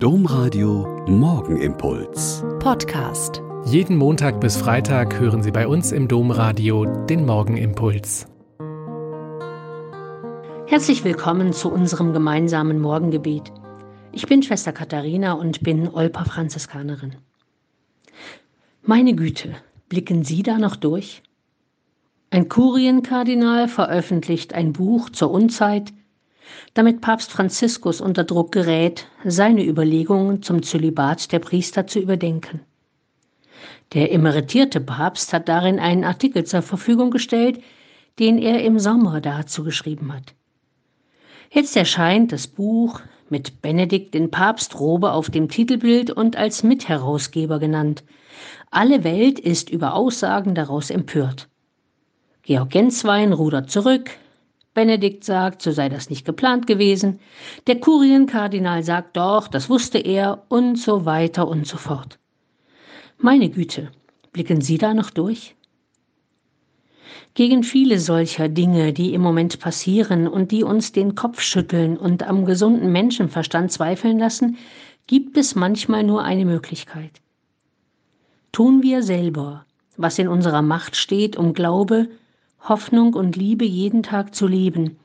Domradio Morgenimpuls. Podcast. Jeden Montag bis Freitag hören Sie bei uns im Domradio den Morgenimpuls. Herzlich willkommen zu unserem gemeinsamen Morgengebet. Ich bin Schwester Katharina und bin Olpa Franziskanerin. Meine Güte, blicken Sie da noch durch? Ein Kurienkardinal veröffentlicht ein Buch zur Unzeit, damit Papst Franziskus unter Druck gerät, seine Überlegungen zum Zölibat der Priester zu überdenken. Der emeritierte Papst hat darin einen Artikel zur Verfügung gestellt, den er im Sommer dazu geschrieben hat. Jetzt erscheint das Buch mit Benedikt den Papstrobe auf dem Titelbild und als Mitherausgeber genannt. Alle Welt ist über Aussagen daraus empört. Georg Genswein rudert zurück, Benedikt sagt, so sei das nicht geplant gewesen. Der Kurienkardinal sagt doch, das wusste er und so weiter und so fort. Meine Güte, blicken Sie da noch durch? Gegen viele solcher Dinge, die im Moment passieren und die uns den Kopf schütteln und am gesunden Menschenverstand zweifeln lassen, gibt es manchmal nur eine Möglichkeit. Tun wir selber, was in unserer Macht steht, um Glaube, Hoffnung und Liebe jeden Tag zu leben.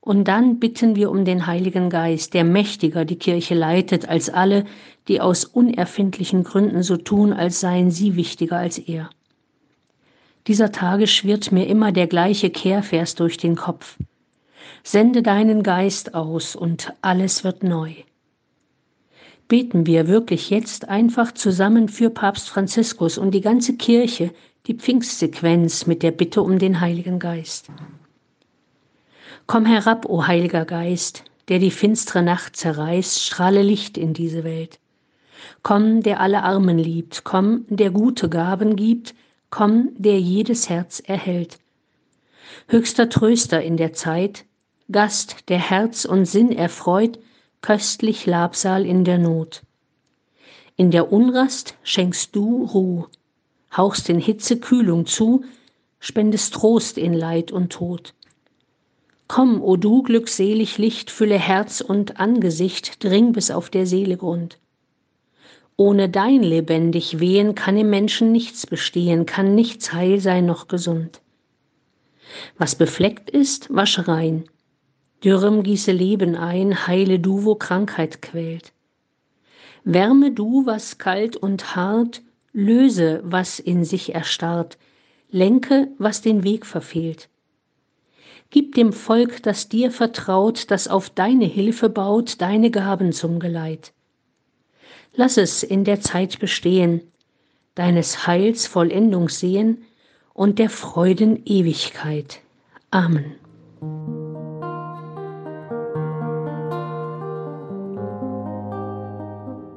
Und dann bitten wir um den Heiligen Geist, der mächtiger die Kirche leitet als alle, die aus unerfindlichen Gründen so tun, als seien sie wichtiger als er. Dieser Tage schwirrt mir immer der gleiche Kehrvers durch den Kopf. Sende deinen Geist aus und alles wird neu. Beten wir wirklich jetzt einfach zusammen für Papst Franziskus und die ganze Kirche, die Pfingstsequenz mit der Bitte um den Heiligen Geist. Komm herab, o Heiliger Geist, der die finstere Nacht zerreißt, strahle Licht in diese Welt. Komm, der alle Armen liebt, komm, der gute Gaben gibt, komm, der jedes Herz erhält. Höchster Tröster in der Zeit, Gast, der Herz und Sinn erfreut, köstlich Labsal in der Not. In der Unrast schenkst du Ruh, hauchst in Hitze Kühlung zu, spendest Trost in Leid und Tod. Komm, o du glückselig Licht, fülle Herz und Angesicht, dring bis auf der Seele Grund. Ohne dein lebendig Wehen kann im Menschen nichts bestehen, kann nichts heil sein noch gesund. Was befleckt ist, wasche rein. Dürrem gieße Leben ein, heile du, wo Krankheit quält. Wärme du, was kalt und hart, löse, was in sich erstarrt, lenke, was den Weg verfehlt. Gib dem Volk, das dir vertraut, das auf deine Hilfe baut, deine Gaben zum Geleit. Lass es in der Zeit bestehen, deines Heils Vollendung sehen und der Freuden Ewigkeit. Amen.